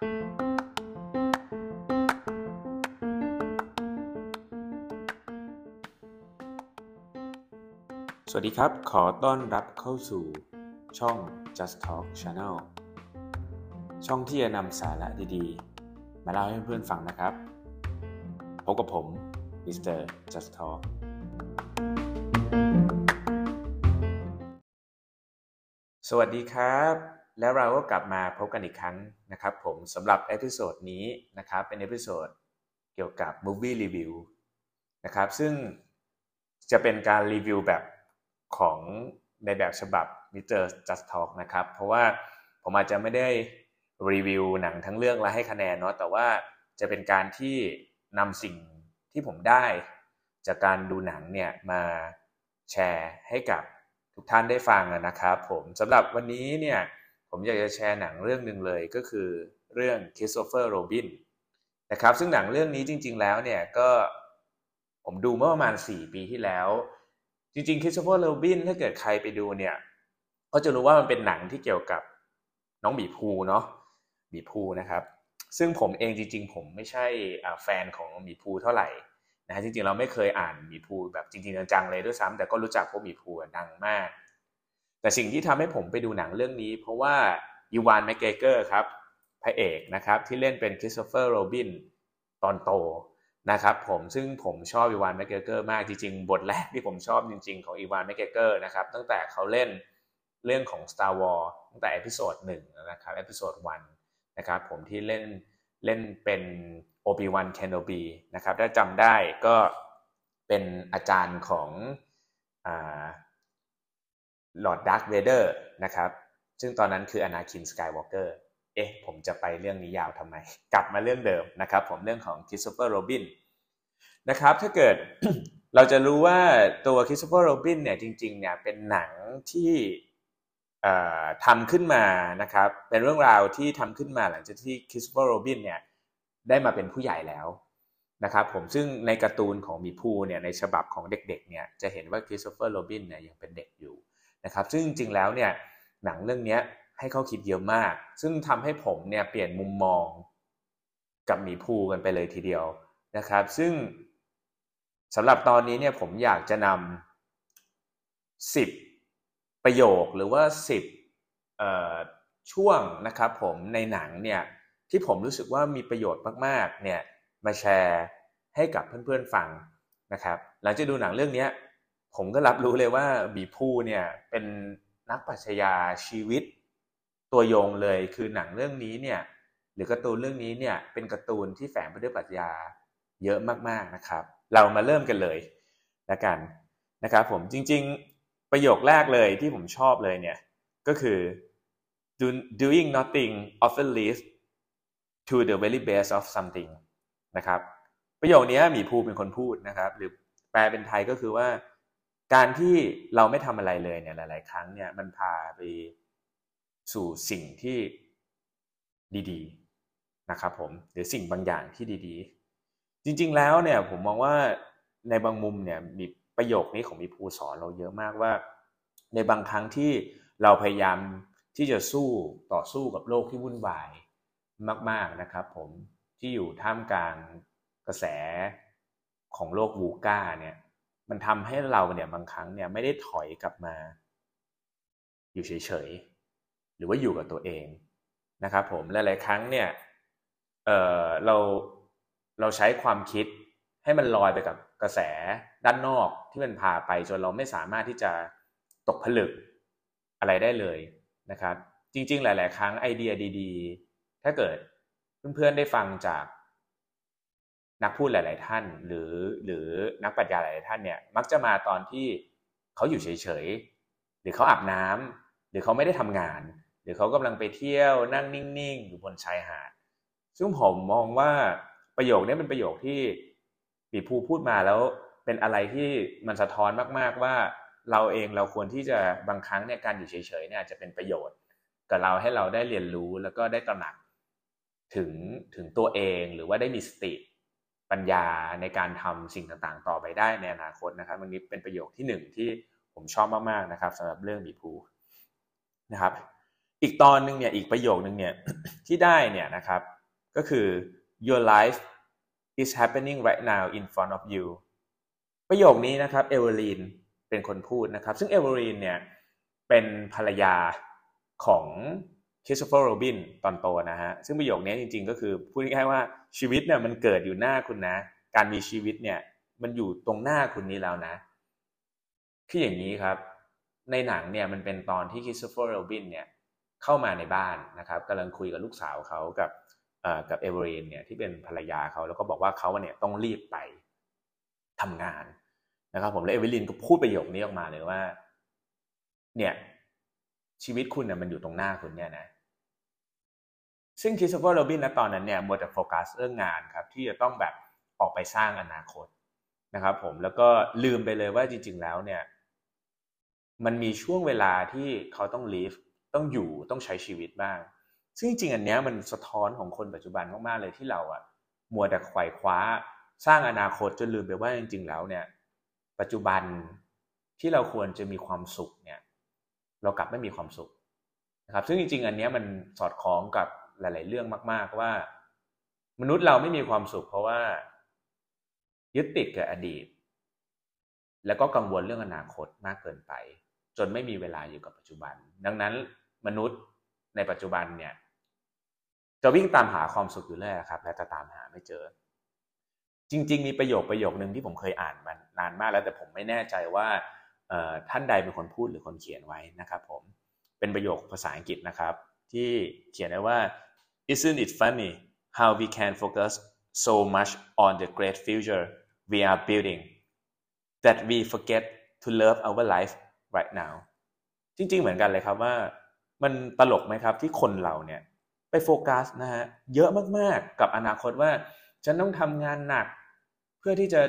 สวัสดีครับ ขอต้อนรับเข้าสู่ช่อง Just Talk Channel ช่องที่จะนำสาระดีๆ มาเล่าให้เพื่อนๆฟังนะครับ พบกับผม Mr. Just Talk สวัสดีครับ แล้วเราก็กลับมาพบกันอีกครั้งนะครับผมสำหรับ episode นี้นะครับเป็น episode เกี่ยวกับ Movie Review นะครับซึ่งจะเป็นการรีวิวแบบของในแบบฉบับ Mr. Just Talk นะครับ เพราะว่าผมอาจจะไม่ได้รีวิวหนังทั้งเรื่องและให้คะแนนเนาะแต่ว่าจะเป็นการที่นำสิ่งที่ผมได้ จากการดูหนังเนี่ยมาแชร์ให้กับทุกท่านได้ฟังนะครับ ผมสำหรับวันนี้เนี่ย ผมอยากจะแชร์หนังเรื่องหนึ่งเลยก็คือเรื่อง Christopher Robin นะครับ ซึ่งหนังเรื่องนี้จริง ๆ แล้วเนี่ยก็ผมดูเมื่อประมาณ 4 ปีที่แล้ว จริงๆคริสโตเฟอร์โรบินถ้าเกิดใครไปดูเนี่ย ก็จะรู้ว่ามันเป็นหนังที่เกี่ยวกับน้องบีพูเนาะบีพูนะครับ ซึ่งผมเองจริง ๆ ผมไม่ใช่แฟนของบีพูเท่าไหร่นะฮะจริงๆเราไม่เคยอ่านหมีพูแบบจริงๆจังๆเลยด้วยซ้ำแต่ก็รู้จักพวกหมีพูดังมาก แต่สิ่งที่ทำให้ผมไปดูหนังเรื่องนี้ เพราะว่าอีวานแมคเกรเกอร์ครับพระเอกนะครับที่เล่นเป็นคริสโตเฟอร์โรบินตอนโตนะครับผมซึ่งผมชอบอีวานแมคเกรเกอร์มากจริงๆ บทแรกที่ผมชอบจริงๆ ของอีวานแมคเกรเกอร์นะครับตั้งแต่เขาเล่นเรื่องของ Star Wars ตั้งแต่ episode หนึ่งนะครับ episode one นะครับผมที่เล่นเล่นเป็นโอบีวันเคโนบีนะครับถ้าจำได้ก็เป็นอาจารย์ของ ลอร์ดดาร์ธเวเดอร์นะครับซึ่งตอนนั้นคืออนาคินสกายวอล์กเกอร์เอ๊ะผมจะไปเรื่องนี้ยาวทำไม กลับมาเรื่องเดิมนะครับผมเรื่องของคริสโตเฟอร์โรบินนะครับถ้าเกิดเราจะรู้ว่าตัวคริสโตเฟอร์โรบินเนี่ยจริงๆเนี่ยเป็นหนังที่ทำขึ้นมานะครับเป็นเรื่องราวที่ทำขึ้นมาหลังจากที่คริสโตเฟอร์โรบินเนี่ยได้มาเป็นผู้ใหญ่แล้วนะครับผมซึ่งในการ์ตูนของมีพูเนี่ยในฉบับของเด็กๆเนี่ยจะเห็นว่าคริสโตเฟอร์โรบินเนี่ยยังเป็นเด็กอยู่ นะครับซึ่งจริงๆแล้วเนี่ยหนังเรื่องนี้ให้เขาคิดเยอะมาก ซึ่งทำให้ผมเนี่ยเปลี่ยนมุมมองกับหมีภูกันไปเลยทีเดียวนะครับ ซึ่งสำหรับตอนนี้เนี่ยผมอยากจะนำสิบประโยคหรือว่าสิบช่วงนะครับผมในหนังเนี่ยที่ผมรู้สึกว่ามีประโยชน์มากๆเนี่ยมาแชร์ให้กับเพื่อนๆฟังนะครับ หลังจากดูหนังเรื่องนี้ ผมก็รับรู้เลยว่าบีพูเนี่ยเป็นนักปัชญาชีวิต ตัวยงเลยคือหนังเรื่องนี้เนี่ยหรือการ์ตูนเรื่องนี้เนี่ยเป็นการ์ตูนที่แฝงไปด้วยปรัชญาเยอะมากๆนะครับ เรามาเริ่มกันเลยละกันนะครับผมจริงๆประโยคแรกเลยที่ผมชอบเลยเนี่ยก็คือ doing nothing often leads to the very best of something นะครับประโยคนี้มีภูเป็นคนพูดนะครับ หรือแปลเป็นไทยก็คือว่า การที่เราไม่ทำอะไรเลยเนี่ยหลาย ๆ ครั้งเนี่ยมันพาไปสู่สิ่งที่ดีๆนะครับผมหรือสิ่งบางอย่างที่ดีๆ จริง ๆ แล้วเนี่ยผมมองว่าในบางมุมเนี่ยมีประโยคนี้ของมีภูสอนเราเยอะมากว่า ในบางครั้งที่เราพยายามที่จะสู้ต่อสู้กับโลกที่วุ่นวายมาก ๆ นะครับผมที่อยู่ท่ามกลางกระแสของโลกวูก้าเนี่ย มันทำให้เราเนี่ยบางครั้งเนี่ยไม่ได้ถอยกลับมา อยู่เฉยๆ หรือว่าอยู่กับตัวเองนะครับผมหลายๆครั้งเนี่ยเออเราเราใช้ความคิดให้มันลอยไปกับกระแสด้านนอกที่มันพาไปจนเราไม่สามารถที่จะตกผลึกอะไรได้เลยนะครับ จริง ๆ หลาย ๆ ครั้งไอเดียดี ๆ ถ้าเกิดเพื่อนๆได้ฟังจาก นักพูดหลาย ๆ ท่าน หรือหรือนักปรัชญาหลาย ๆ ท่านเนี่ยมักจะมาตอนที่เขาอยู่เฉย ๆ หรือเขาอาบน้ำหรือเขาไม่ได้ทำงาน หรือเขากำลังไปเที่ยวนั่งนิ่ง ๆ อยู่บนชายหาด ซึ่งผมมองว่าประโยคนี้เป็นประโยคที่ปีภูพูดมาแล้วเป็นอะไรที่มันสะท้อนมาก ๆ ว่าเราเองเราควรที่จะบางครั้งเนี่ยการอยู่เฉย ๆ เนี่ยจะเป็นประโยชน์กับเราให้เราได้เรียนรู้แล้วก็ได้ตระหนักถึงถึงตัวเองหรือว่าได้มีสติ ปัญญาในการทำสิ่งต่างๆ ต่อไปได้ในอนาคตนะครับอันนี้เป็นประโยคที่หนึ่งที่ผมชอบมากๆนะครับสำหรับเรื่องหมีพูนะครับ อีกตอนหนึ่งเนี่ยอีกประโยคนึงเนี่ยที่ได้เนี่ยนะครับก็คือ your life is happening right now in front of you ประโยคนี้นะครับเอเวอลีนเป็นคนพูดนะครับ ซึ่งเอเวอลีนเนี่ยเป็นภรรยาของ คริสโตเฟอร์โรบินตอนโตนะฮะซึ่งประโยคนี้จริง ๆ ก็คือพูดง่ายๆว่าชีวิตเนี่ยมันเกิดอยู่หน้าคุณนะ การมีชีวิตเนี่ยมันอยู่ตรงหน้าคุณนี้แล้วนะคืออย่างนี้ครับ ในหนังเนี่ยมันเป็นตอนที่คริสโตเฟอร์โรบินเนี่ยเข้ามาในบ้านนะครับกำลังคุยกับลูกสาวเขากับกับเอเวอลีนเนี่ยที่เป็นภรรยาเขาแล้วก็บอกว่าเขาเนี่ยต้องรีบไปทำงานนะครับผมและเอเวอลีนก็พูดประโยคนี้ออกมาเลยว่า เนี่ย ชีวิตคุณเนี่ยมันอยู่ตรงหน้าคุณเนี่ยนะ ซึ่งคริสโตเฟอร์โรบินนะตอนนั้นเนี่ยมัวแต่โฟกัสเรื่องงานครับ ที่จะต้องแบบออกไปสร้างอนาคตนะครับ ผมแล้วก็ลืมไปเลยว่าจริง ๆ แล้วเนี่ย มันมีช่วงเวลาที่เขาต้องลีฟต้องอยู่ต้องใช้ชีวิตบ้าง ซึ่งจริงๆอันเนี้ยมันสะท้อนของคนปัจจุบันมากๆเลยที่เราอะมัวแต่ไขว่คว้าสร้างอนาคตจนลืมไปว่าจริง ๆ แล้วเนี่ย ปัจจุบันที่เราควรจะมีความสุขเนี่ย เรากลับไม่มีความสุขนะครับ ซึ่งจริง ๆ อันนี้มันสอดคล้องกับหลาย ๆ เรื่องมาก ๆ ว่า มนุษย์เราไม่มีความสุข เพราะว่า ยึดติดกับอดีต แล้วก็กังวลเรื่องอนาคตมากเกินไป จนไม่มีเวลาอยู่กับปัจจุบัน ดังนั้นมนุษย์ในปัจจุบันเนี่ยจะวิ่งตามหาความสุขอยู่เรื่อยครับ และจะตามหาไม่เจอ จริง ๆ มีประโยคประโยคนึงที่ผมเคยอ่านมานานมากแล้วแต่ผมไม่แน่ใจว่า ท่านใดเป็นคนพูดหรือคนเขียนไว้นะครับผมเป็นประโยคภาษาอังกฤษนะครับ ที่เขียนไว้ว่า isn't it funny how we can focus so much on the great future we are building that we forget to love our life right now จริง ๆ เหมือนกันเลยครับว่า มันตลกไหมครับที่คนเราเนี่ยไปโฟกัสนะฮะเยอะมากๆกับอนาคตว่า ฉันต้องทำงานหนัก เพื่อที่จะ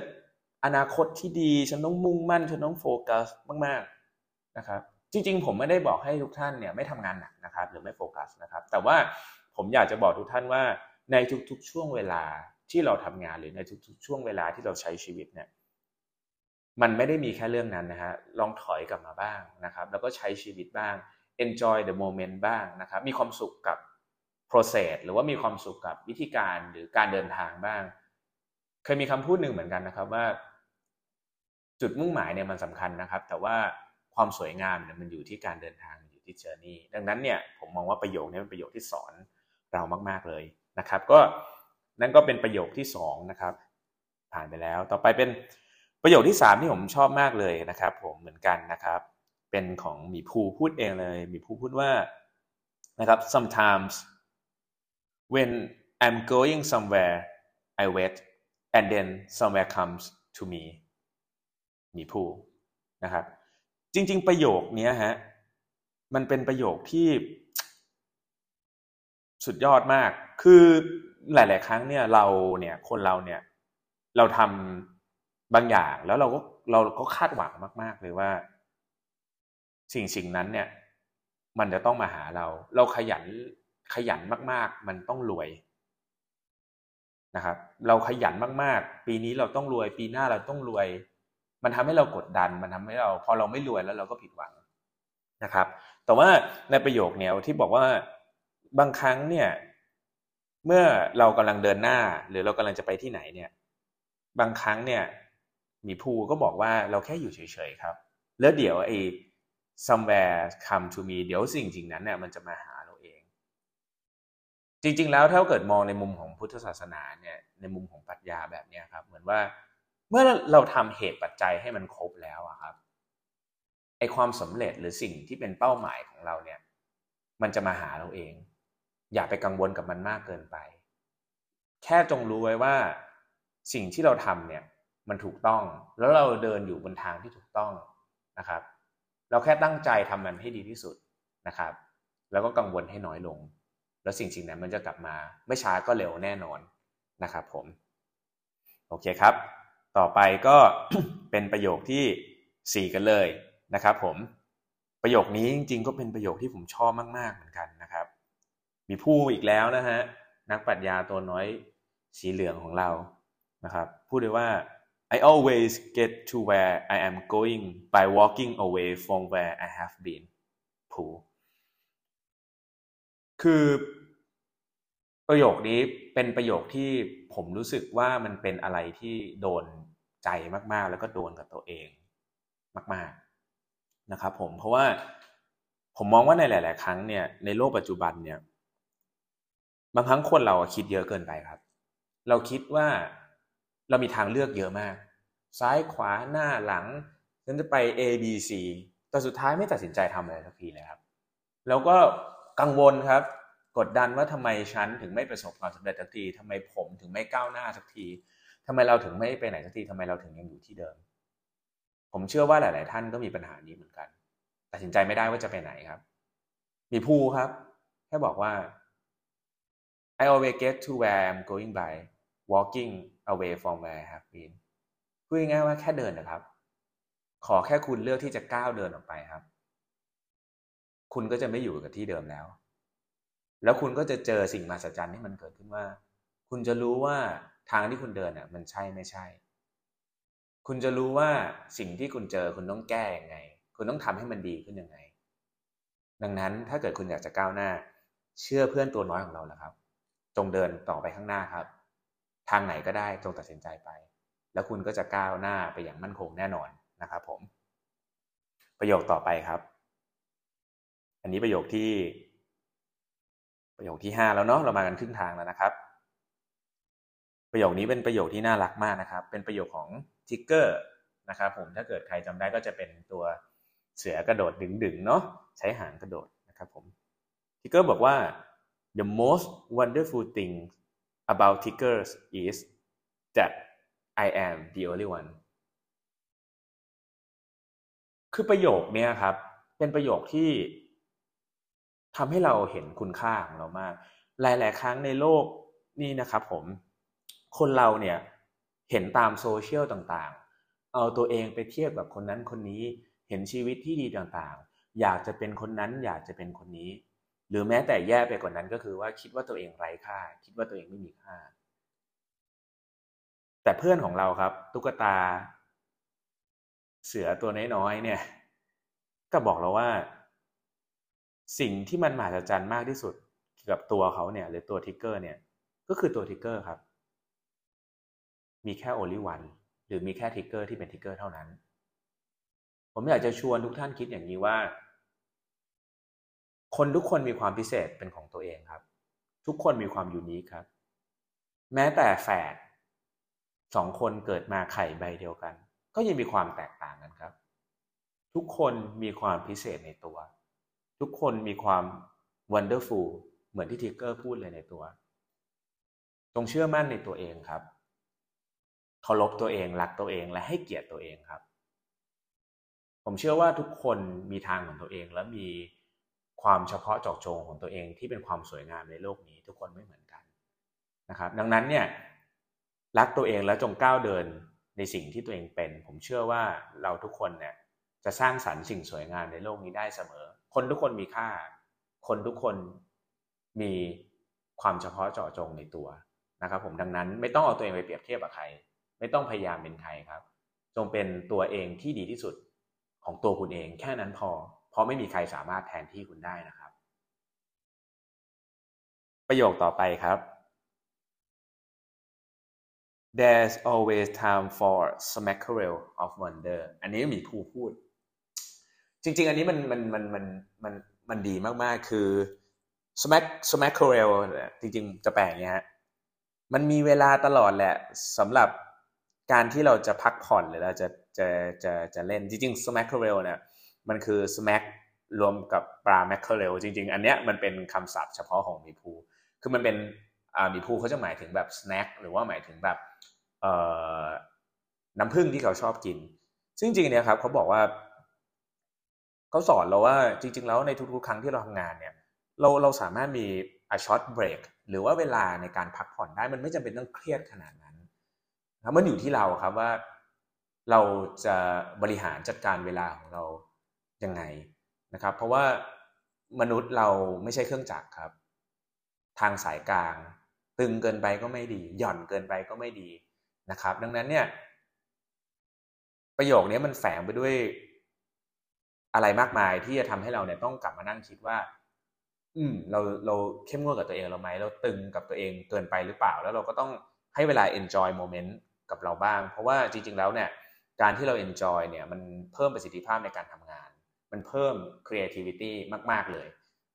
อนาคตที่ดีฉันต้องมุ่งมั่นฉันต้องโฟกัสมากๆนะครับจริงๆ ผมไม่ได้บอกให้ทุกท่านเนี่ยไม่ทำงานหนักนะครับ หรือไม่โฟกัสนะครับ แต่ว่าผมอยากจะบอกทุกท่านว่าในทุกๆ ช่วงเวลาที่เราทำงานหรือในทุกๆ ช่วงเวลาที่เราใช้ชีวิตเนี่ยมันไม่ได้มีแค่เรื่องนั้นนะฮะลองถอยกลับมาบ้างนะครับ แล้วก็ใช้ชีวิตบ้าง enjoy the moment บ้างนะครับ มีความสุขกับ process หรือว่ามีความสุขกับวิธีการหรือการเดินทางบ้าง เคยมีคำพูดหนึ่งเหมือนกันนะครับว่า จุดมุ่งหมายเนี่ยมันสำคัญนะครับ แต่ว่าความสวยงามเนี่ยมันอยู่ที่การเดินทางอยู่ที่เจอร์นี่ดังนั้นเนี่ยผมมองว่าประโยคนี้เป็นประโยคที่สอนเรามากๆเลยนะครับ ก็นั่นก็เป็นประโยคที่สองนะครับ ผ่านไปแล้วต่อไปเป็นประโยคที่สามที่ผมชอบมากเลยนะครับ ผมเหมือนกันนะครับ เป็นของมีภูพูดเองเลยมีภูพูดว่านะครับ sometimes when I'm going somewhere I wait and then somewhere comes to me มีภูนะครับ จริง ๆ ประโยคนี้ฮะมันเป็นประโยคที่ สุดยอดมาก คือหลาย ๆ ครั้งเนี่ยเราเนี่ยคนเราเนี่ย เราทำบางอย่างแล้วเราก็เราก็คาดหวังมาก ๆ เลยว่า สิ่งสิ่งนั้นเนี่ย มันจะต้องมาหาเรา เราขยันขยันมาก ๆ มันต้องรวยนะครับ เราขยันมาก ๆ ปีนี้เราต้องรวย ปีหน้าเราต้องรวย มันทำให้เรากดดัน มันทำให้เราพอเราไม่รวยแล้วเราก็ผิดหวังนะครับ แต่ว่าในประโยคเนี่ยที่บอกว่าบางครั้งเนี่ย เมื่อเรากำลังเดินหน้า หรือเรากำลังจะไปที่ไหนเนี่ย บางครั้งเนี่ยมีภูก็บอกว่าเราแค่อยู่เฉยๆครับ แล้วเดี๋ยวไอ้ somewhere come to me เดี๋ยวสิ่งจริงนั้นเนี่ยมันจะมาหาเราเอง จริง ๆ แล้วถ้าเกิดมองในมุมของพุทธศาสนาเนี่ยในมุมของปรัชญาแบบนี้ครับ เหมือนว่า เมื่อเราทำเหตุปัจจัยให้มันครบแล้วอะครับไอความสำเร็จหรือสิ่งที่เป็นเป้าหมายของเราเนี่ย มันจะมาหาเราเอง อย่าไปกังวลกับมันมากเกินไป แค่จงรู้ไว้ว่า สิ่งที่เราทำเนี่ย มันถูกต้องแล้วเราเดินอยู่บนทางที่ถูกต้องนะครับ เราแค่ตั้งใจทำมันให้ดีที่สุดนะครับ แล้วก็กังวลให้น้อยลง แล้วสิ่งสิ่งนั้นมันจะกลับมา ไม่ช้าก็เร็วแน่นอนนะครับ ผม โอเคครับ ต่อไปก็เป็นประโยคที่ 4 กันเลยนะครับผมประโยคนี้จริงๆ ก็เป็นประโยคที่ผมชอบมากๆเหมือนกันนะครับ มีผู้อีกแล้วนะฮะนักปรัชญาตัวน้อยสีเหลืองของเรานะครับ พูดเลยว่า I always get to where I am going by walking away from where I have been ผู้คือประโยคนี้เป็นประโยคที่ ผมรู้สึกว่ามันเป็นอะไรที่โดนใจมากๆ แล้วก็โดนกับตัวเองมาก ๆนะครับ ผมเพราะว่าผมมองว่าในหลาย ๆ ครั้งเนี่ยในโลกปัจจุบันเนี่ย บางครั้งคนเราคิดเยอะเกินไปครับ เราคิดว่าเรามีทางเลือกเยอะมาก ซ้ายขวาหน้าหลังฉันจะไป A B C แต่สุดท้ายไม่ตัดสินใจทำอะไรสักทีเลยครับ แล้วก็กังวลครับ กดดันว่าทำไมฉันถึงไม่ประสบความสำเร็จสักทีทำไมผมถึงไม่ก้าวหน้าสักทีทำไมเราถึงไม่ไปไหนสักทีทำไมเราถึงยังอยู่ที่เดิม ผมเชื่อว่าหลาย ๆ ท่านก็มีปัญหานี้เหมือนกัน ตัดสินใจไม่ได้ว่าจะไปไหนครับ มีภูครับ แค่บอกว่า I always get to where I'm going by walking away from where I have been พูดง่ายๆว่าแค่เดินนะครับ ขอแค่คุณเลือกที่จะก้าวเดินออกไปครับ คุณก็จะไม่อยู่กับที่เดิมแล้ว แล้วคุณก็จะเจอสิ่งมหัศจรรย์ที่มันเกิดขึ้นว่า คุณจะรู้ว่าทางที่คุณเดินอะ มันใช่ไม่ใช่ คุณจะรู้ว่าสิ่งที่คุณเจอคุณต้องแก้ยังไง คุณต้องทำให้มันดีขึ้นยังไง ดังนั้นถ้าเกิดคุณอยากจะก้าวหน้า เชื่อเพื่อนตัวน้อยของเราแล้วครับ จงเดินต่อไปข้างหน้าครับ ทางไหนก็ได้จงตัดสินใจไป แล้วคุณก็จะก้าวหน้าไปอย่างมั่นคงแน่นอนนะครับผม ประโยคต่อไปครับ อันนี้ประโยคที่ ประโยคที่ห้าแล้วเนาะเรามากันครึ่งทางแล้วนะครับ ประโยคนี้เป็นประโยคที่น่ารักมากนะครับ เป็นประโยคของทิกเกอร์นะครับผมถ้าเกิดใครจำได้ก็จะเป็นตัวเสือกระโดดดึงๆเนาะใช้หางกระโดดนะครับผมทิกเกอร์บอกว่า the most wonderful thing about tickers is that I am the only one คือประโยคนี้ครับ เป็นประโยคที่ ทำให้เราเห็นคุณค่าของเรามาก หลาย ๆ ครั้งในโลกนี่นะครับผม คนเราเนี่ยเห็นตามโซเชียลต่างๆ เอาตัวเองไปเทียบกับคนนั้นคนนี้ เห็นชีวิตที่ดีต่างๆ อยากจะเป็นคนนั้นอยากจะเป็นคนนี้ หรือแม้แต่แย่ไปกว่านั้นก็คือว่าคิดว่าตัวเองไร้ค่า คิดว่าตัวเองไม่มีค่า แต่เพื่อนของเราครับ ตุ๊กตา เสือตัวน้อยๆเนี่ย ก็บอกเราว่า สิ่งที่มันมหัศจรรย์มากที่สุดเกี่ยวกับตัวเขาเนี่ย หรือตัวทิกเกอร์เนี่ย ก็คือตัวทิกเกอร์ครับ มีแค่ only one หรือมีแค่ทิกเกอร์ที่เป็นทิกเกอร์เท่านั้น ผมอยากจะชวนทุกท่านคิดอย่างนี้ว่า คนทุกคนมีความพิเศษเป็นของตัวเองครับ ทุกคนมีความ unique ครับ แม้แต่แฝดสองคนเกิดมาไข่ใบเดียวกัน ก็ยังมีความแตกต่างกันครับ ทุกคนมีความพิเศษในตัว ทุกคนมีความ wonderful เหมือนที่ทิกเกอร์พูดเลยในตัว จงเชื่อมั่นในตัวเองครับเคารพตัวเองรักตัวเองและให้เกียรติตัวเองครับ ผมเชื่อว่าทุกคนมีทางของตัวเอง และมีความเฉพาะเจาะจงของตัวเองที่เป็นความสวยงามในโลกนี้ ทุกคนไม่เหมือนกันนะครับ ดังนั้นเนี่ยรักตัวเองแล้วจงก้าวเดินในสิ่งที่ตัวเองเป็น ผมเชื่อว่าเราทุกคนเนี่ยจะสร้างสรรค์สิ่งสวยงามในโลกนี้ได้เสมอ คนทุกคนมีค่า คนทุกคนมีความเฉพาะเจาะจงในตัวนะครับผมดังนั้นไม่ต้องเอาตัวเองไปเปรียบเทียบกับใคร ไม่ต้องพยายามเป็นใครครับ จงเป็นตัวเองที่ดีที่สุดของตัวคุณเองแค่นั้นพอ เพราะไม่มีใครสามารถแทนที่คุณได้นะครับ ประโยคต่อไปครับ there's always time for smackerel of wonder อันนี้มีผู้พูด จริง ๆ อันนี้มันมันมันมันมันมันดีมากๆ คือ smack smackerel จริง ๆ จะแปลงเงี้ยฮะมันมีเวลาตลอดแหละสำหรับการที่เราจะพักผ่อนหรือเราจะจะจะจะเล่นจริงๆ smackerel เนี่ยมันคือ smack รวมกับปลา mackerel จริง ๆ อันเนี้ยมันเป็นคำศัพท์เฉพาะของมีภูคือมันเป็นอ่ามีภูเขาจะหมายถึงแบบ snack หรือว่าหมายถึงแบบน้ำผึ้งที่เขาชอบกิน ซึ่งจริงๆเนี่ยครับเขาบอกว่า เขาสอนเราว่าจริง ๆ แล้วในทุกๆ ครั้งที่เราทำงานเนี่ยเราเราสามารถมี a short break หรือว่าเวลาในการพักผ่อนได้มันไม่จำเป็นต้องเครียดขนาดนั้นนะมันอยู่ที่เราครับว่าเราจะบริหารจัดการเวลาของเรายังไงนะครับ เพราะว่ามนุษย์เราไม่ใช่เครื่องจักรครับ ทางสายกลาง ตึงเกินไปก็ไม่ดี หย่อนเกินไปก็ไม่ดีนะครับ ดังนั้นเนี่ยประโยคนี้มันแฝงไปด้วย อะไรมากมายที่จะทำให้เราเนี่ยต้องกลับมานั่งคิดว่า อืม เราเราเข้มงวดกับตัวเองเราไหมเราตึงกับตัวเองเกินไปหรือเปล่า แล้วเราก็ต้องให้เวลา enjoy moment กับเราบ้าง เพราะว่าจริง ๆ แล้วเนี่ย การที่เรา enjoy เนี่ยมันเพิ่มประสิทธิภาพในการทำงาน มันเพิ่ม creativity มาก ๆเลย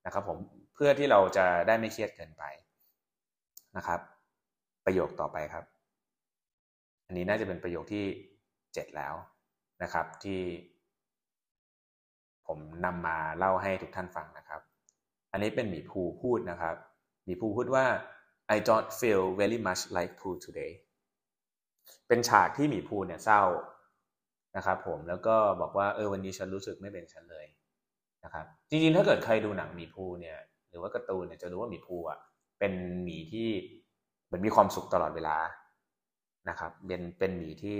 นะครับ ผมเพื่อที่เราจะได้ไม่เครียดเกินไปนะครับ ประโยคต่อไปครับ อันนี้น่าจะเป็นประโยคที่เจ็ดแล้วนะครับที่ ผมนำมาเล่าให้ทุกท่านฟังนะครับ อันนี้เป็นหมีภูพูดนะครับหมีภูพูดว่า I don't feel very much like Pooh today เป็นฉากที่หมีภูเนี่ยเศร้านะครับผมแล้วก็บอกว่าเออวันนี้ฉันรู้สึกไม่เป็นฉันเลยนะครับจริงๆถ้าเกิดใครดูหนังหมีภูเนี่ยหรือว่าการ์ตูนเนี่ยจะรู้ว่าหมีภูอะเป็นหมีที่เหมือนมีความสุขตลอดเวลานะครับเป็นเป็นหมีที่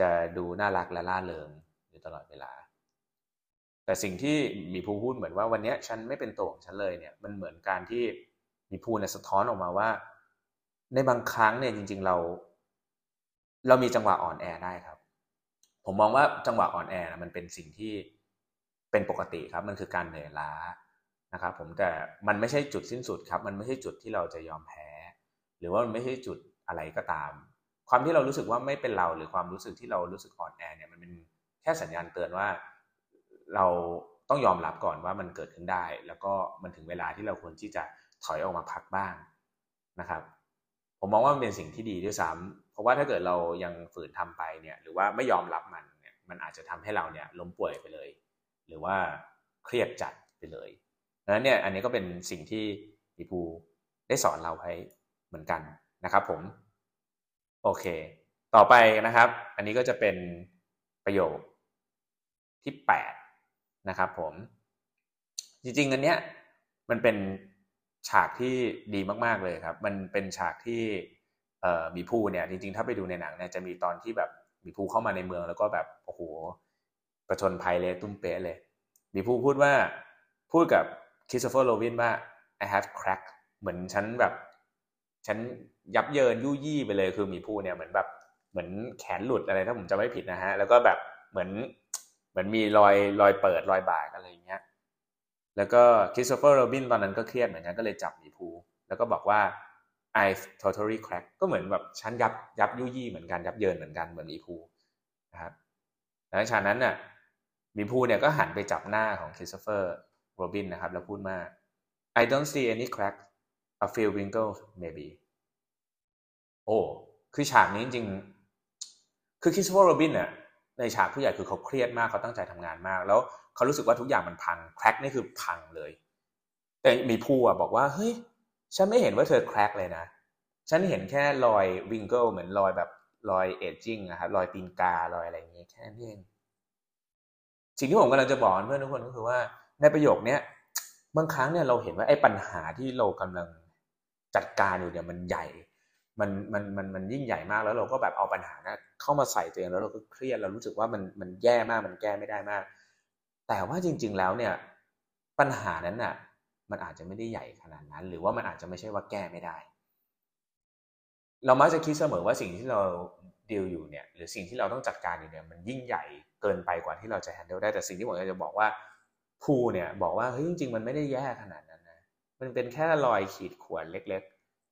จะดูน่ารักและล่าเริงอยู่ตลอดเวลา แต่สิ่งที่มีภูพูดเหมือนว่าวันนี้ฉันไม่เป็นตัวของฉันเลยเนี่ยมันเหมือนการที่มีภูเนี่ยสะท้อนออกมาว่า ในบางครั้งเนี่ยจริง ๆเรา เรามีจังหวะอ่อนแอได้ครับ ผมมองว่าจังหวะอ่อนแอนะมันเป็นสิ่งที่เป็นปกติครับ มันคือการเหนื่อยล้านะครับ ผมแต่มันไม่ใช่จุดสิ้นสุดครับ มันไม่ใช่จุดที่เราจะยอมแพ้ หรือว่ามันไม่ใช่จุดอะไรก็ตาม ความที่เรารู้สึกว่าไม่เป็นเราหรือความรู้สึกที่เรารู้สึกอ่อนแอเนี่ยมันเป็นแค่สัญญาณเตือนว่า เราต้องยอมรับก่อนว่ามันเกิดขึ้นได้ แล้วก็มันถึงเวลาที่เราควรที่จะถอยออกมาพักบ้างนะครับ ผมมองว่ามันเป็นสิ่งที่ดีด้วยซ้ำเพราะว่าถ้าเกิดเรายังฝืนทำไปเนี่ย หรือว่าไม่ยอมรับมันเนี่ยมันอาจจะทำให้เราเนี่ยล้มป่วยไปเลย หรือว่าเครียดจัดไปเลยดังนั้นเนี่ยอันนี้ก็เป็นสิ่งที่พี่ภูได้สอนเราให้เหมือนกันนะครับ ผม โอเค ต่อไปนะครับ อันนี้ก็จะเป็นประโยคที่แปด นะครับผม จริงๆอันเนี้ยมันเป็นฉากที่ดีมากๆเลยครับ มันเป็นฉากที่มีภูเนี่ยจริงๆ ถ้าไปดูในหนังเนี่ยจะมีตอนที่แบบมีภูเข้ามาในเมืองแล้วก็แบบโอ้โหประชนภัยเลยตุ้มเป๊ะเลย มีภูพูดว่าพูดกับคริสโตเฟอร์โรวินว่า I have crack เหมือนฉันแบบฉันยับเยินยุยี่ไปเลยคือมีผู้เนี่ยเหมือนแบบเหมือนแขนหลุดอะไรถ้าผมจะไม่ผิดนะฮะแล้วก็แบบเหมือน มือนมีรอยรอยเปิดรอยบากอะไรอย่างเงี้ยแล้วก็คริสโตเฟอร์โรบินตอนนั้นก็เครียดเหมือนกันก็เลยจับมีภูแล้วก็บอกว่า I totally crack ก็เหมือนแบบฉันยับยับยุยี่เหมือนกันยับเยินเหมือนกันเหมือนมีภูนะครับแล้วฉากนั้นน่ะมีภูเนี่ยก็หันไปจับหน้าของคริสโตเฟอร์โรบินนะครับ แล้วพูดมา I don't see any crack a few wrinkles maybe โอ้คือฉากนี้จริง คือคริสโตเฟอร์โรบินเนี่ย ในฉากผู้ใหญ่คือเขาเครียดมากเขาตั้งใจทำงานมาก แล้วเขารู้สึกว่าทุกอย่างมันพัง crack นี่คือพังเลย แต่มีพูอะบอกว่าเฮ้ยฉันไม่เห็นว่าเธอ crack เลยนะ ฉันเห็นแค่รอย wrinkle เหมือนรอยแบบรอย aging นะครับรอยตีนการอยอะไรอย่างเงี้ยแค่นี้เองสิ่งที่ผมกำลังจะบอกเพื่อนทุกคนก็คือว่าในประโยคเนี้ยบางครั้งเนี่ยเราเห็นว่าไอ้ปัญหาที่เรากำลังจัดการอยู่เนี่ยมันใหญ่ มันมันมันมันยิ่งใหญ่มากแล้วเราก็แบบเอาปัญหานะเข้ามาใส่ตัวเองแล้วเราก็เครียดเรารู้สึกว่ามันมันแย่มากมันแก้ไม่ได้มาก แต่ว่าจริง ๆ แล้วเนี่ยปัญหานั้นน่ะ มันอาจจะไม่ได้ใหญ่ขนาดนั้น หรือว่ามันอาจจะไม่ใช่ว่าแก้ไม่ได้ เรามักจะคิดเสมอว่าสิ่งที่เราดีลอยู่เนี่ย หรือสิ่งที่เราต้องจัดการอยู่เนี่ยมันยิ่งใหญ่เกินไปกว่าที่เราจะแฮนเดิลได้แต่สิ่งที่ผมอยากจะบอกว่าภูเนี่ยบอกว่าเฮ้ยจริงๆมันไม่ได้แย่ขนาดนั้นนะมันเป็นแค่รอยขีดข่วนเล็ก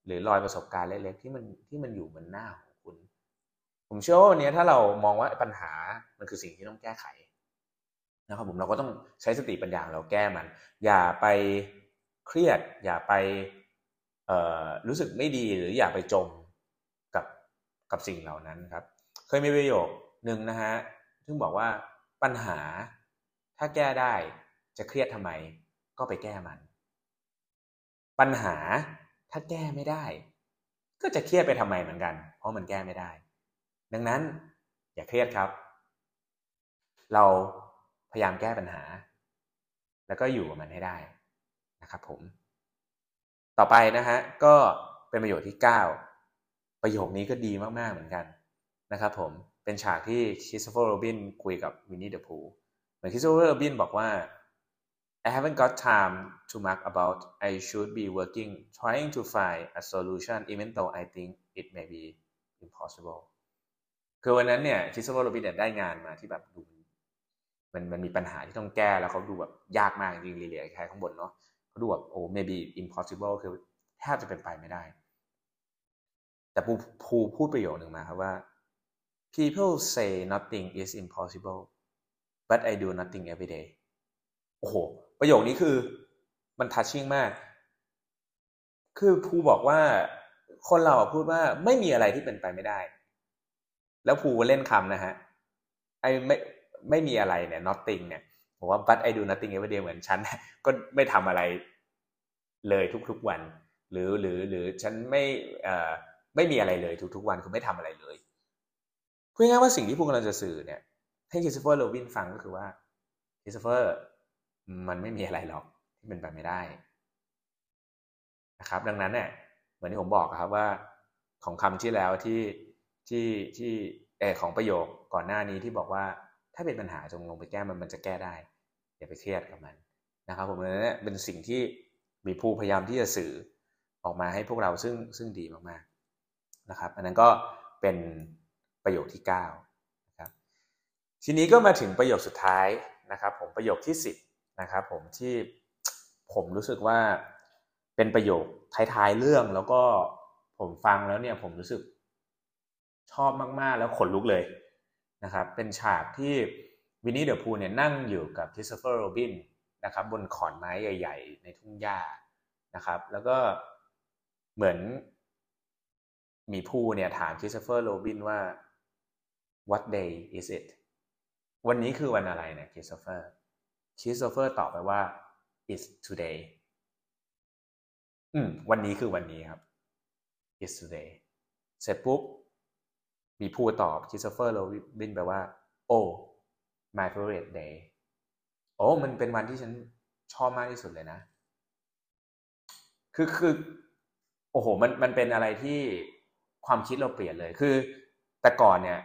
หรือรอยประสบการณ์เล็กๆที่มันที่มันอยู่บนหน้าของคุณ ผมเชื่อว่าวันนี้ถ้าเรามองว่าปัญหามันคือสิ่งที่ต้องแก้ไขนะครับผมเราก็ต้องใช้สติปัญญาเราแก้มัน อย่าไปเครียด อย่าไปรู้สึกไม่ดีหรืออย่าไปจมกับกับสิ่งเหล่านั้นครับ เคยมีประโยคหนึ่งนะฮะซึ่งบอกว่าปัญหาถ้าแก้ได้จะเครียดทำไม ก็ไปแก้มัน ปัญหา ถ้าแก้ไม่ได้ ก็จะเครียดไปทำไมเหมือนกัน เพราะมันแก้ไม่ได้ ดังนั้นอย่าเครียดครับ เราพยายามแก้ปัญหา แล้วก็อยู่กับมันให้ได้นะครับผม ต่อไปนะฮะก็เป็นประโยชน์ที่ 9 ประโยคนี้ก็ดีมากๆเหมือนกันนะครับผมเป็นฉากที่คริสโตเฟอร์โรบินคุยกับวินนี่เดอะพูเหมือนคริสโตเฟอร์โรบินบอกว่า I haven't got time to muck about. I should be working, trying to find a solution, even though I think it may be impossible. คือวันนั้นเนี่ยคริสโตเฟอร์โรบินเนี่ยได้งานมาที่แบบดูมันมันมีปัญหาที่ต้องแก้แล้วเขาดูแบบยากมากจริงๆเรียๆแค่ข้างบนเนาะเขาดูแบบโอ้ maybe impossible คือแทบจะเป็นไปไม่ได้ แต่ภูภูพูดประโยคหนึ่งมาครับว่า people say nothing is impossible but I do nothing every day โอ้โห ประโยคนี้คือมันทัชชิ่งมาก คือภูบอกว่าคนเราพูดว่าไม่มีอะไรที่เป็นไปไม่ได้ แล้วภูเล่นคำนะฮะ ไอไม่ไม่มีอะไรเนี่ย nothing เนี่ยผมว่า but I do nothing every day เหมือนฉัน ก็ไม่ทำอะไรเลยทุกๆวัน หรือหรือหรือฉันไม่เอ่อไม่มีอะไรเลยทุกๆวันคือไม่ทำอะไรเลยพูดง่ายว่าสิ่งที่พวกเราจะสื่อเนี่ยให้คริสโตเฟอร์โรบินฟังก็คือว่าคริสโตเฟอร์ มันไม่มีอะไรหรอกที่เป็นไปไม่ได้นะครับ ดังนั้นเนี่ยเหมือนที่ผมบอกครับว่าของคำที่แล้วที่ที่ที่เออของประโยคก่อนหน้านี้ที่บอกว่าถ้าเป็นปัญหาจงลงไปแก้มันมันจะแก้ได้ อย่าไปเครียดกับมันนะครับผมเลยเนี่ยเป็นสิ่งที่มีผู้พยายามที่จะสื่อออกมาให้พวกเราซึ่งซึ่งดีมากๆนะครับ อันนั้นก็เป็นประโยคที่9นะครับทีนี้ก็มาถึงประโยคสุดท้ายนะครับผมประโยคที่ 10 นะครับผมที่ผมรู้สึกว่าเป็นประโยคท้ายๆเรื่องแล้วก็ผมฟังแล้วเนี่ยผมรู้สึกชอบมากๆแล้วขนลุกเลยนะครับเป็นฉากที่วินนี่เดอะพูเนี่ยนั่งอยู่กับคริสโตเฟอร์โรบินนะครับบนขอนไม้ใหญ่ ๆ ในทุ่งหญ้านะครับ แล้วก็เหมือนหมีพูเนี่ยถามคริสโตเฟอร์โรบินว่า what day is it วันนี้คือวันอะไรเนี่ยคริสเฟอร์ คริสโตเฟอร์ตอบไปว่า it's today อืม วันนี้คือวันนี้ครับ it's today เสร็จปุ๊บ มีผู้ตอบคริสโตเฟอร์โรบินไปว่า oh my favorite day โอ้มันเป็นวันที่ฉันชอบมากที่สุดเลยนะ คือคือ โอ้โห มันมันเป็นอะไรที่ความคิดเราเปลี่ยนเลย คือ แต่ก่อนเนี่ย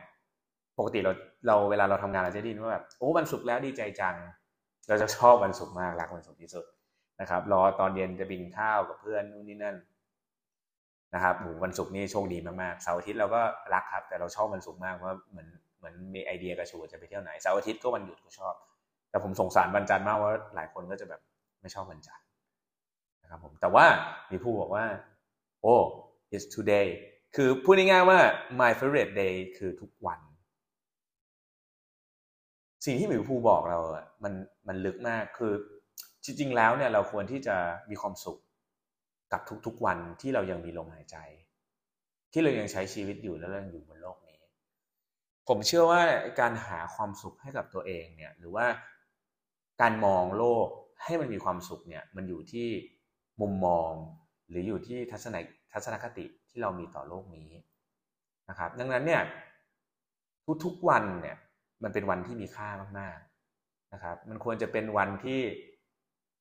ปกติเราเราเวลาเราทำงานเราจะได้ยินว่าแบบ โอ้วันศุกร์แล้วดีใจจัง เราจะชอบวันศุกร์มากรักวันศุกร์ที่สุดนะครับ รอตอนเย็นจะบินข้าวกับเพื่อนนู่นนี่นั่นนะครับหวันศุกร์นี่โชคดีมากๆเสาร์อาทิตย์เราก็รักครับ แต่เราชอบวันศุกร์มากว่าเหมือนเหมือนมีไอเดียกระชูจะไปเที่ยวไหนเสาร์อาทิตย์ก็วันหยุดก็ชอบ แต่ผมสงสารวันจันทร์มากว่าหลายคนก็จะแบบไม่ชอบวันจันทร์นะครับผมแต่ว่ามีผู้บอกว่าโอ้ it's today คือพูดง่ายๆว่า my favorite day คือทุกวัน สิ่งที่หมิวภูบอกเราอะมันมันลึกมากคือจริงๆแล้วเนี่ยเราควรที่จะมีความสุขกับทุกๆวันที่เรายังมีลมหายใจ ที่เรายังใช้ชีวิตอยู่และเราอยู่บนโลกนี้ ผมเชื่อว่าการหาความสุขให้กับตัวเองเนี่ยหรือว่าการมองโลกให้มันมีความสุขเนี่ยมันอยู่ที่มุมมอง หรืออยู่ที่ทัศนทัศนคติที่เรามีต่อโลกนี้นะครับ ดังนั้นเนี่ยทุกๆวันเนี่ย มันเป็นวันที่มีค่ามากๆนะครับ มันควรจะเป็นวันที่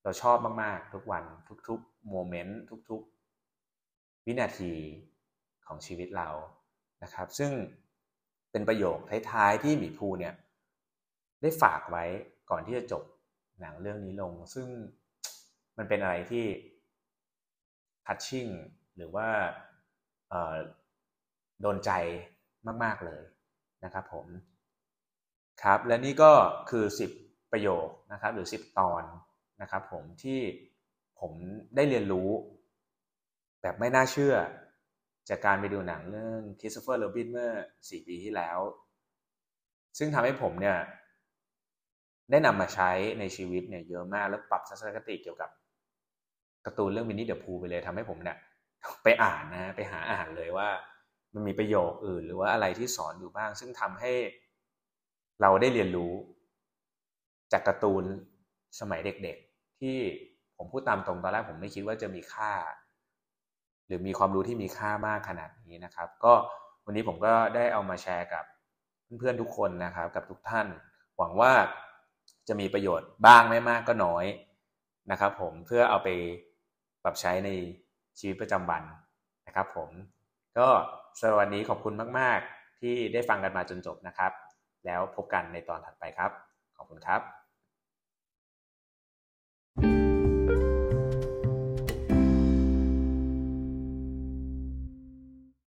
เราชอบมากๆ ทุกวันทุกๆโมเมนต์ทุกๆ วินาทีของชีวิตเรานะครับ ซึ่งเป็นประโยคท้ายๆที่หมีภูเนี่ยได้ฝากไว้ก่อนที่จะจบหนังเรื่องนี้ลง ซึ่งมันเป็นอะไรที่ touching หรือว่าโดนใจมาก ๆ เลยนะครับผม ครับและนี่ก็คือ 10 ประโยคนะครับหรือ 10 ตอนนะครับผมที่ผมได้เรียนรู้ แบบไม่น่าเชื่อ จากการไปดูหนังเรื่องคริสโตเฟอร์โรบินเมื่อ 4 ปีที่แล้ว ซึ่งทำให้ผมเนี่ยได้นำมาใช้ในชีวิตเนี่ยเยอะมากแล้วปรับทัศนคติเกี่ยวกับการ์ตูนเรื่องมินนี่เดอะพูไปเลยทำให้ผมเนี่ยไปอ่านนะไปหาอ่านเลยว่า มันมีประโยคอื่นหรือว่าอะไรที่สอนอยู่บ้าง ซึ่งทำให้ เราได้เรียนรู้ จากการ์ตูนสมัยเด็กๆ ที่ผมพูดตามตรงตอนแรกผมไม่คิดว่าจะมีค่า หรือมีความรู้ที่มีค่ามากขนาดนี้นะครับ ก็วันนี้ผมก็ได้เอามาแชร์กับเพื่อนๆทุกคนนะครับ กับทุกท่าน หวังว่าจะมีประโยชน์บ้างไม่มากก็น้อยนะครับผมเพื่อเอาไปปรับใช้ในชีวิตประจำวันนะครับผมก็สำหรับวันนี้ขอบคุณมาก ๆ ที่ได้ฟังกันมาจนจบนะครับ แล้วพบกันในตอนถัดไปครับ ขอบคุณครับ